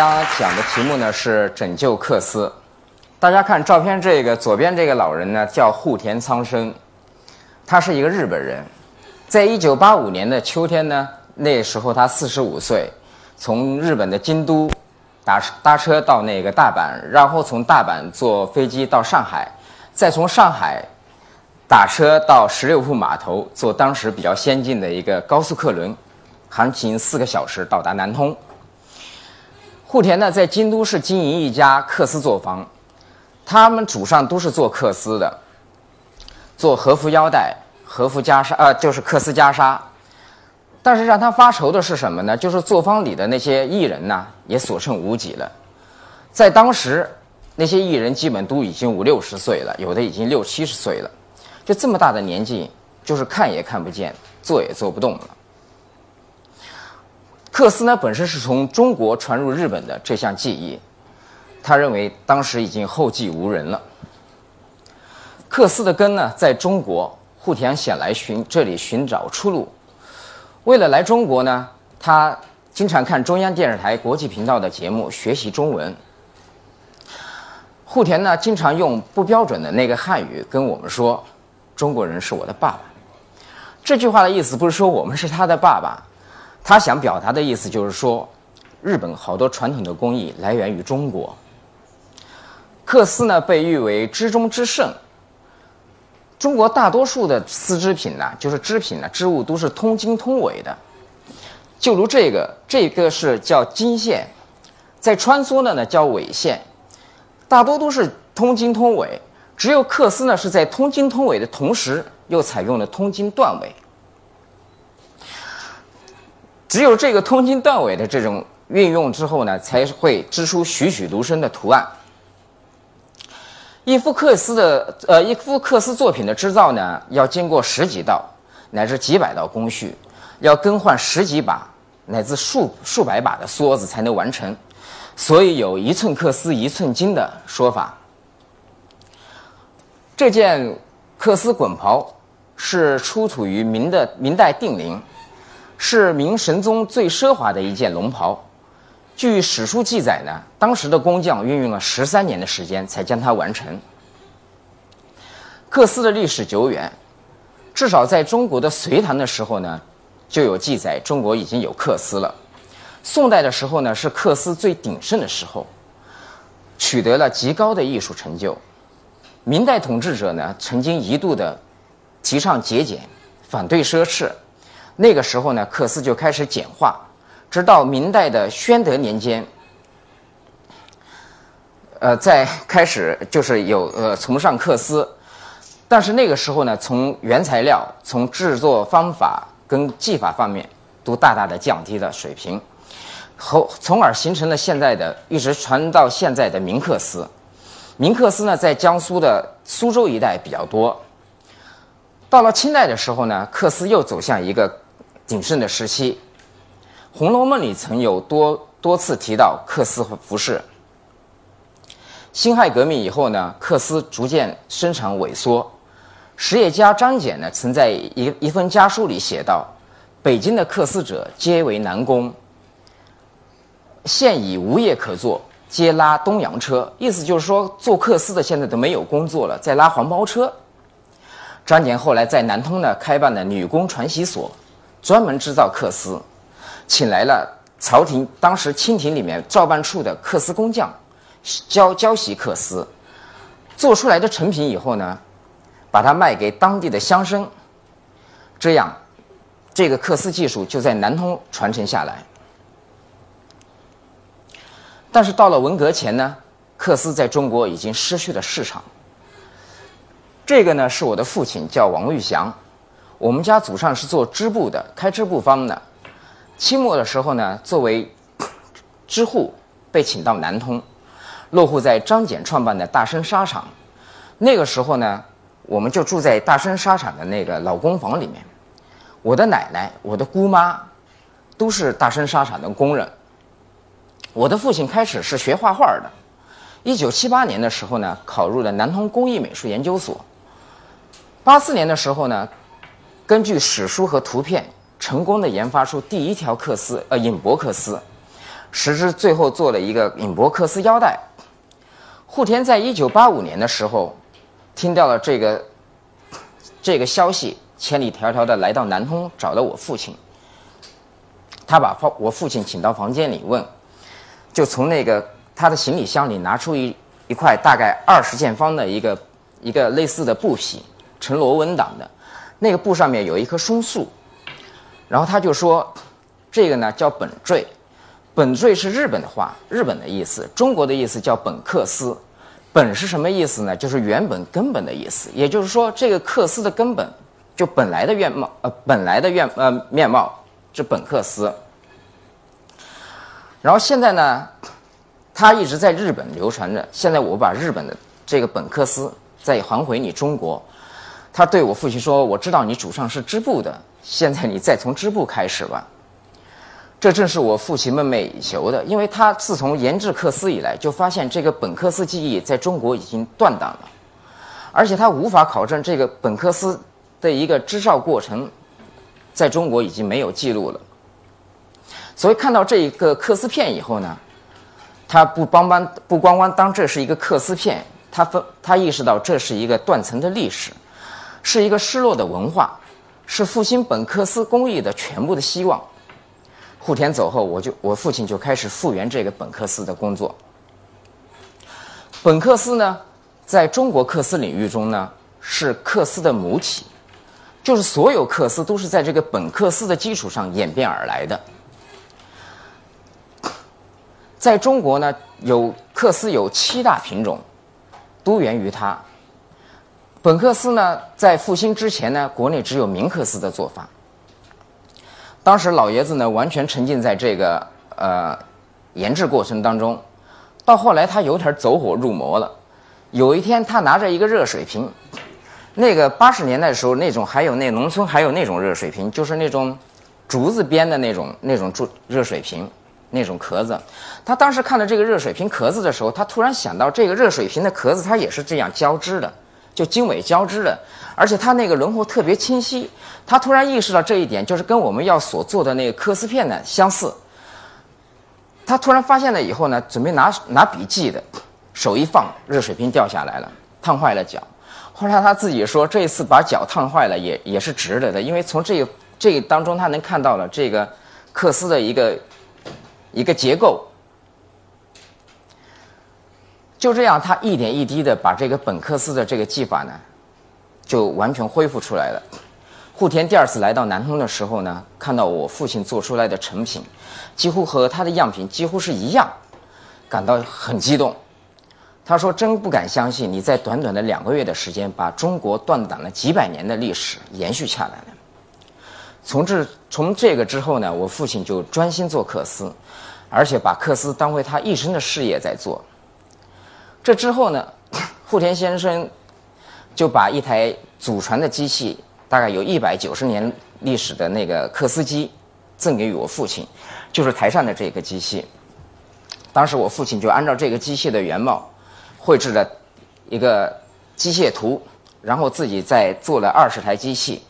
大家讲的题目呢是拯救克斯。大家看照片，这个左边这个老人呢叫户田苍生，他是一个日本人。在一九八五年的秋天呢，那时候他四十五岁，从日本的京都打搭车到那个大阪，然后从大阪坐飞机到上海，再从上海打车到十六铺码头，坐当时比较先进的一个高速客轮，航行四个小时到达南通。户田呢，在京都市经营一家缂丝作坊，他们祖上都是做缂丝的，做和服腰带、和服袈裟，呃，就是缂丝袈裟。但是让他发愁的是什么呢？就是作坊里的那些艺人呢，也所剩无几了。在当时，那些艺人基本都已经五六十岁了，有的已经六七十岁了，就这么大的年纪，就是看也看不见，做也做不动了。克斯呢，本身是从中国传入日本的这项技艺，他认为当时已经后继无人了。克斯的根呢，在中国，户田想来寻这里寻找出路。为了来中国呢，他经常看中央电视台国际频道的节目学习中文。户田呢，经常用不标准的那个汉语跟我们说：“中国人是我的爸爸。”这句话的意思不是说我们是他的爸爸。他想表达的意思就是说，日本好多传统的工艺来源于中国。缂丝呢被誉为织中之圣。中国大多数的丝织品呢，就是织品呢，织物都是通经通纬的。就如这个，这个是叫经线，在穿梭的呢叫纬线，大多都是通经通纬。只有缂丝呢是在通经通纬的同时，又采用了通经断纬。只有这个通经断纬的这种运用之后呢，才会织出栩栩如生的图案。一幅缂丝的呃，一幅缂丝作品的制造呢，要经过十几道乃至几百道工序，要更换十几把乃至数数百把的梭子才能完成，所以有一寸缂丝一寸金的说法。这件缂丝滚袍是出土于明的明代定陵。是明神宗最奢华的一件龙袍，据史书记载呢，当时的工匠运用了十三年的时间才将它完成。缂丝的历史久远，至少在中国的隋唐的时候呢，就有记载中国已经有缂丝了。宋代的时候呢，是缂丝最鼎盛的时候，取得了极高的艺术成就。明代统治者呢，曾经一度的提倡节俭，反对奢侈。那个时候呢，缂丝就开始简化，直到明代的宣德年间，呃，在开始就是有呃崇尚缂丝，但是那个时候呢，从原材料、从制作方法跟技法方面都大大的降低了水平，后从而形成了现在的一直传到现在的明缂丝。明缂丝呢，在江苏的苏州一带比较多。到了清代的时候呢，缂丝又走向一个。鼎盛的时期，《红楼梦》里曾有多多次提到缂丝服饰。辛亥革命以后呢，缂丝逐渐生产萎缩。实业家张謇呢，曾在一一封家书里写道：“北京的缂丝者皆为男工，现已无业可做，皆拉东洋车。”意思就是说，做缂丝的现在都没有工作了，在拉黄包车。张謇后来在南通呢，开办了女工传习所。专门制造缂丝，请来了朝廷当时清廷里面造办处的缂丝工匠，教教习缂丝，做出来的成品以后呢，把它卖给当地的乡绅，这样，这个缂丝技术就在南通传承下来。但是到了文革前呢，缂丝在中国已经失去了市场。这个呢是我的父亲，叫王玉祥。我们家祖上是做织布的，开织布坊的。清末的时候呢，作为 织户被请到南通，落户在张謇创办的大生纱厂。那个时候呢，我们就住在大生纱厂的那个老工房里面。我的奶奶、我的姑妈都是大生纱厂的工人。我的父亲开始是学画画的，一九七八年的时候呢，考入了南通工艺美术研究所。八四年的时候呢。根据史书和图片，成功的研发出第一条缂丝，呃，引帛缂丝，使之最后做了一个引博克斯腰带。户田在一九八五年的时候，听到了这个这个消息，千里迢迢的来到南通找了我父亲。他把房我父亲请到房间里问，就从那个他的行李箱里拿出一一块大概二十见方的一个一个类似的布匹，呈螺纹挡的，那个布上面有一棵松树，然后他就说，这个呢叫本坠，本坠是日本的话，日本的意思，中国的意思叫本克斯，本是什么意思呢？就是原本根本的意思，也就是说这个克斯的根本就本来的面貌，呃，本来的面呃面貌。是本克斯，然后现在呢，他一直在日本流传着。现在我把日本的这个本克斯再还回你中国。他对我父亲说：“我知道你祖上是织布的，现在你再从织布开始吧。”这正是我父亲梦寐以求的，因为他自从研制克斯以来，就发现这个本克斯技艺在中国已经断档了，而且他无法考证这个本克斯的一个织造过程。在中国已经没有记录了，所以看到这一个克斯片以后呢，他不帮帮不光光当这是一个克斯片，他分他意识到这是一个断层的历史，是一个失落的文化，是复兴本克斯工艺的全部的希望。户田走后，我就我父亲就开始复原这个本克斯的工作。本克斯呢，在中国克斯领域中呢，是克斯的母体。就是所有克斯都是在这个本克斯的基础上演变而来的。在中国呢，有克斯有七大品种，都源于它。本克斯呢，在复兴之前呢，国内只有明克斯的做法。当时老爷子呢，完全沉浸在这个呃研制过程当中。到后来，他有点走火入魔了。有一天，他拿着一个热水瓶。那个八十年代的时候，那种还有那农村还有那种热水瓶，就是那种竹子编的那种那种注热水瓶，那种壳子。他当时看到这个热水瓶壳子的时候，他突然想到，这个热水瓶的壳子它也是这样交织的，就经纬交织的，而且它那个轮廓特别清晰。他突然意识到这一点，就是跟我们要所做的那个科斯片呢相似。他突然发现了以后呢，准备拿拿笔记的，手一放，热水瓶掉下来了，烫坏了脚。后来他自己说，这一次把脚烫坏了也也是值得的，因为从这个这当中他能看到了这个克斯的一个一个结构。就这样，他一点一滴的把这个本克斯的这个技法呢，就完全恢复出来了。户田第二次来到南通的时候呢，看到我父亲做出来的成品，几乎和他的样品几乎是一样，感到很激动。他说：“真不敢相信，你在短短的两个月的时间，把中国断档了几百年的历史延续下来了。从这从这个之后呢，我父亲就专心做克斯，而且把克斯当为他一生的事业在做。这之后呢，户田先生就把一台祖传的机器，大概有一百九十年历史的那个克斯机，赠给我父亲，就是台上的这个机器。当时我父亲就按照这个机器的原貌。”绘制了一个机械图，然后自己再做了二十台机器，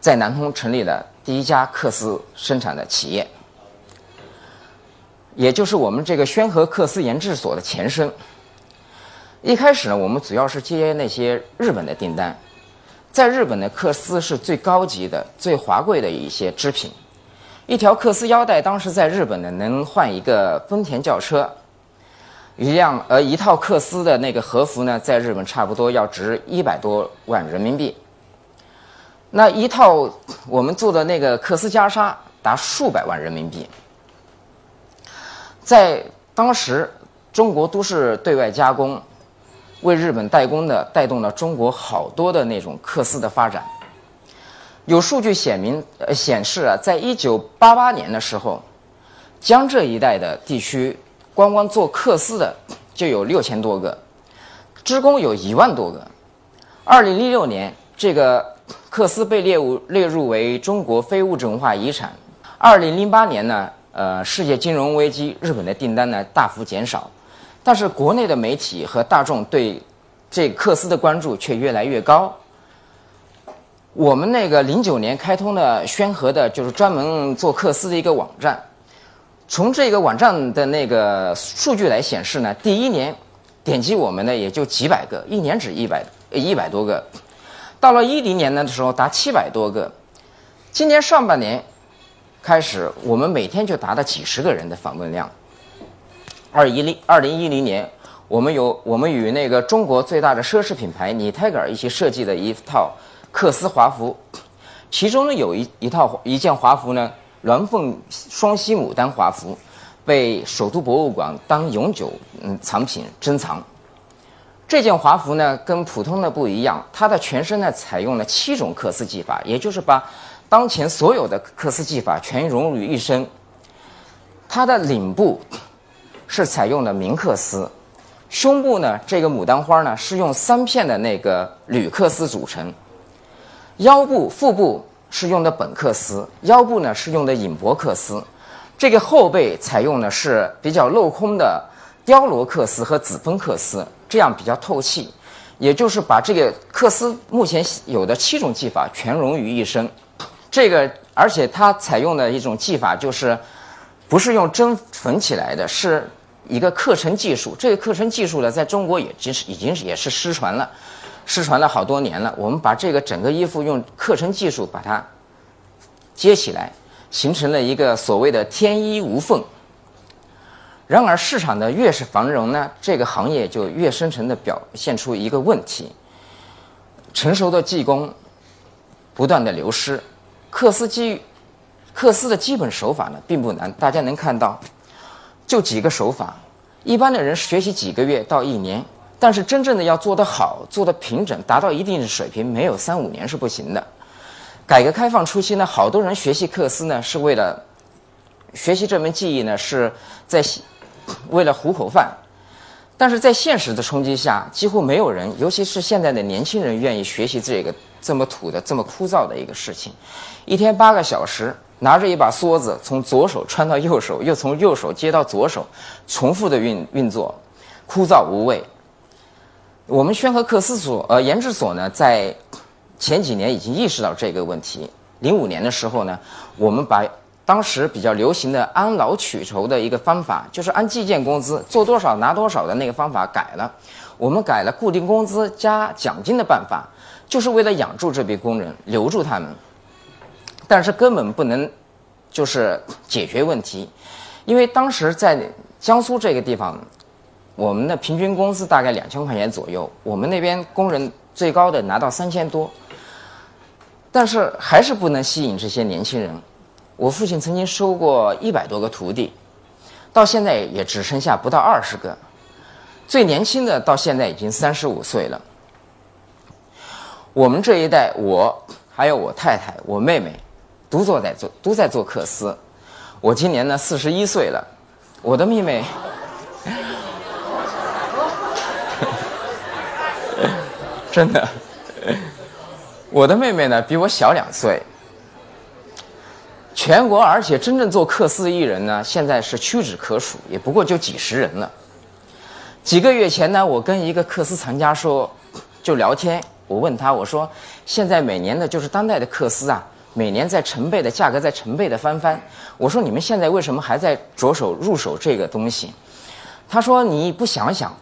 在南通成立了第一家克斯生产的企业，也就是我们这个宣和克斯研制所的前身。一开始呢，我们主要是接那些日本的订单，在日本的克斯是最高级的、最华贵的一些织品，一条克斯腰带当时在日本呢能换一个丰田轿车。一辆呃一套克斯的那个和服呢，在日本差不多要值一百多万人民币。那一套我们做的那个克斯袈裟达数百万人民币。在当时，中国都是对外加工，为日本代工的，带动了中国好多的那种克斯的发展。有数据显明呃显示啊，在一九八八年的时候，江浙一带的地区。光光做克斯的就有六千多个，职工有一万多个。二零零六年，这个克斯被列入列入为中国非物质文化遗产。二零零八年呢，呃，世界金融危机，日本的订单呢大幅减少，但是国内的媒体和大众对这克斯的关注却越来越高。我们那个零九年开通的宣和的，就是专门做克斯的一个网站。从这个网站的那个数据来显示呢，第一年点击我们的也就几百个，一年只一百一百多个。到了一零年的时候达七百多个，今年上半年开始，我们每天就达到几十个人的访问量。二一零二零一零年，我们有我们与那个中国最大的奢侈品牌尼泰格尔一起设计的一套克斯华服，其中呢有一一套一件华服呢，鸾凤双栖牡丹华服，被首都博物馆当永久嗯藏品珍藏。这件华服呢，跟普通的不一样，它的全身呢采用了七种克斯技法，也就是把当前所有的克斯技法全融入于一身。它的领部是采用的明克丝，胸部呢这个牡丹花呢是用三片的那个铝克丝组成，腰部、腹部是用的本克丝，腰部呢是用的隐薄克丝，这个后背采用的是比较镂空的雕罗克丝和紫峰克丝。这样比较透气，也就是把这个克丝目前有的七种技法全融于一身。这个，而且它采用的一种技法就是，不是用针缝起来的，是一个课程技术。这个课程技术呢，在中国也其实已经也是失传了，失传了好多年了。我们把这个整个衣服用课程技术把它接起来，形成了一个所谓的天衣无缝。然而，市场的越是繁荣呢，这个行业就越深层的表现出一个问题：成熟的技工不断的流失。克斯基，克斯的基本手法呢并不难，大家能看到，就几个手法，一般的人学习几个月到一年，但是真正的要做得好，做得平整，达到一定的水平，没有三五年是不行的。改革开放初期呢，好多人学习克斯呢是为了学习这门技艺呢是在。为了糊口饭，但是在现实的冲击下，几乎没有人，尤其是现在的年轻人，愿意学习这个这么土的、这么枯燥的一个事情。一天八个小时，拿着一把梭子，从左手穿到右手，又从右手接到左手，重复的运运作，枯燥无味。我们宣和克斯所呃研制所呢，在前几年已经意识到这个问题。零五年的时候呢，我们把。当时比较流行的按劳取酬的一个方法，就是按计件工资做多少拿多少的那个方法改了，我们改了固定工资加奖金的办法，就是为了养住这批工人，留住他们。但是根本不能，就是解决问题，因为当时在江苏这个地方，我们的平均工资大概两千块钱左右，我们那边工人最高的拿到三千多，但是还是不能吸引这些年轻人。我父亲曾经收过一百多个徒弟，到现在也只剩下不到二十个。最年轻的到现在已经三十五岁了。我们这一代，我还有我太太、我妹妹，都坐在做，都在做克斯。我今年呢四十一岁了，我的妹妹，真的，我的妹妹呢比我小两岁。全国，而且真正做克斯艺人呢，现在是屈指可数，也不过就几十人了。几个月前呢，我跟一个克斯藏家说，就聊天，我问他，我说现在每年的就是当代的克斯啊，每年在成倍的价格在成倍的翻番。我说你们现在为什么还在着手入手这个东西？他说你不想想，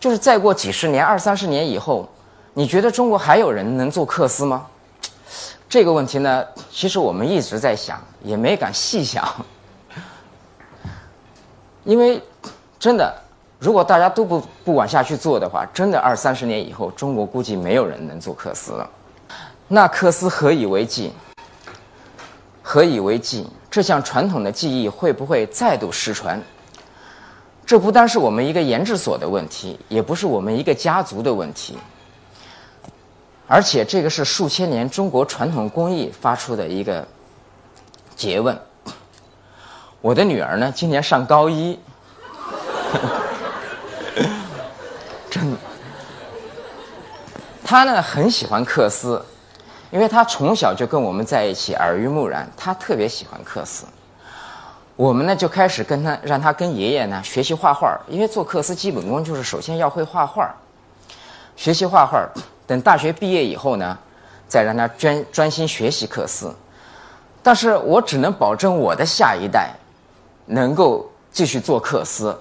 就是再过几十年、二三十年以后，你觉得中国还有人能做克斯吗？这个问题呢，其实我们一直在想，也没敢细想，因为真的，如果大家都不不往下去做的话，真的二三十年以后，中国估计没有人能做克斯了。那克斯何以为继？何以为继？这项传统的技艺会不会再度失传？这不单是我们一个研制所的问题，也不是我们一个家族的问题。而且这个是数千年中国传统工艺发出的一个诘问。我的女儿呢，今年上高一，真的，她呢很喜欢克斯，因为他从小就跟我们在一起，耳濡目染，他特别喜欢克斯。我们呢就开始跟他，让他跟爷爷呢学习画画，因为做克斯基本功就是首先要会画画，学习画画。等大学毕业以后呢，再让他专专心学习克斯。但是我只能保证我的下一代能够继续做克斯。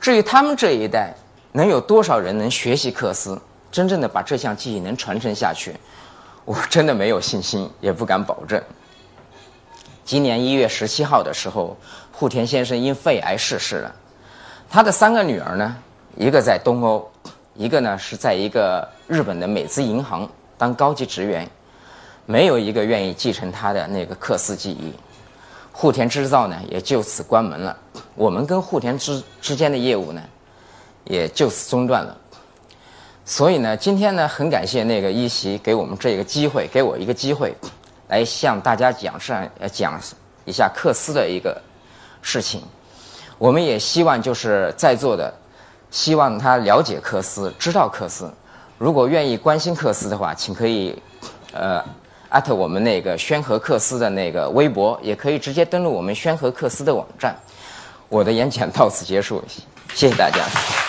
至于他们这一代能有多少人能学习克斯，真正的把这项技艺能传承下去，我真的没有信心，也不敢保证。今年一月十七号的时候，户田先生因肺癌逝世了。他的三个女儿呢，一个在东欧，一个呢是在一个日本的美资银行当高级职员，没有一个愿意继承他的那个克斯技艺。户田制造呢也就此关门了，我们跟户田之之间的业务呢也就此中断了。所以呢，今天呢很感谢那个一席给我们这个机会，给我一个机会，来向大家讲上讲一下克斯的一个事情。我们也希望就是在座的，希望他了解克斯，知道克斯。如果愿意关心克斯的话，请可以，呃，艾特我们那个宣和克斯的那个微博，也可以直接登录我们宣和克斯的网站。我的演讲到此结束，谢谢大家。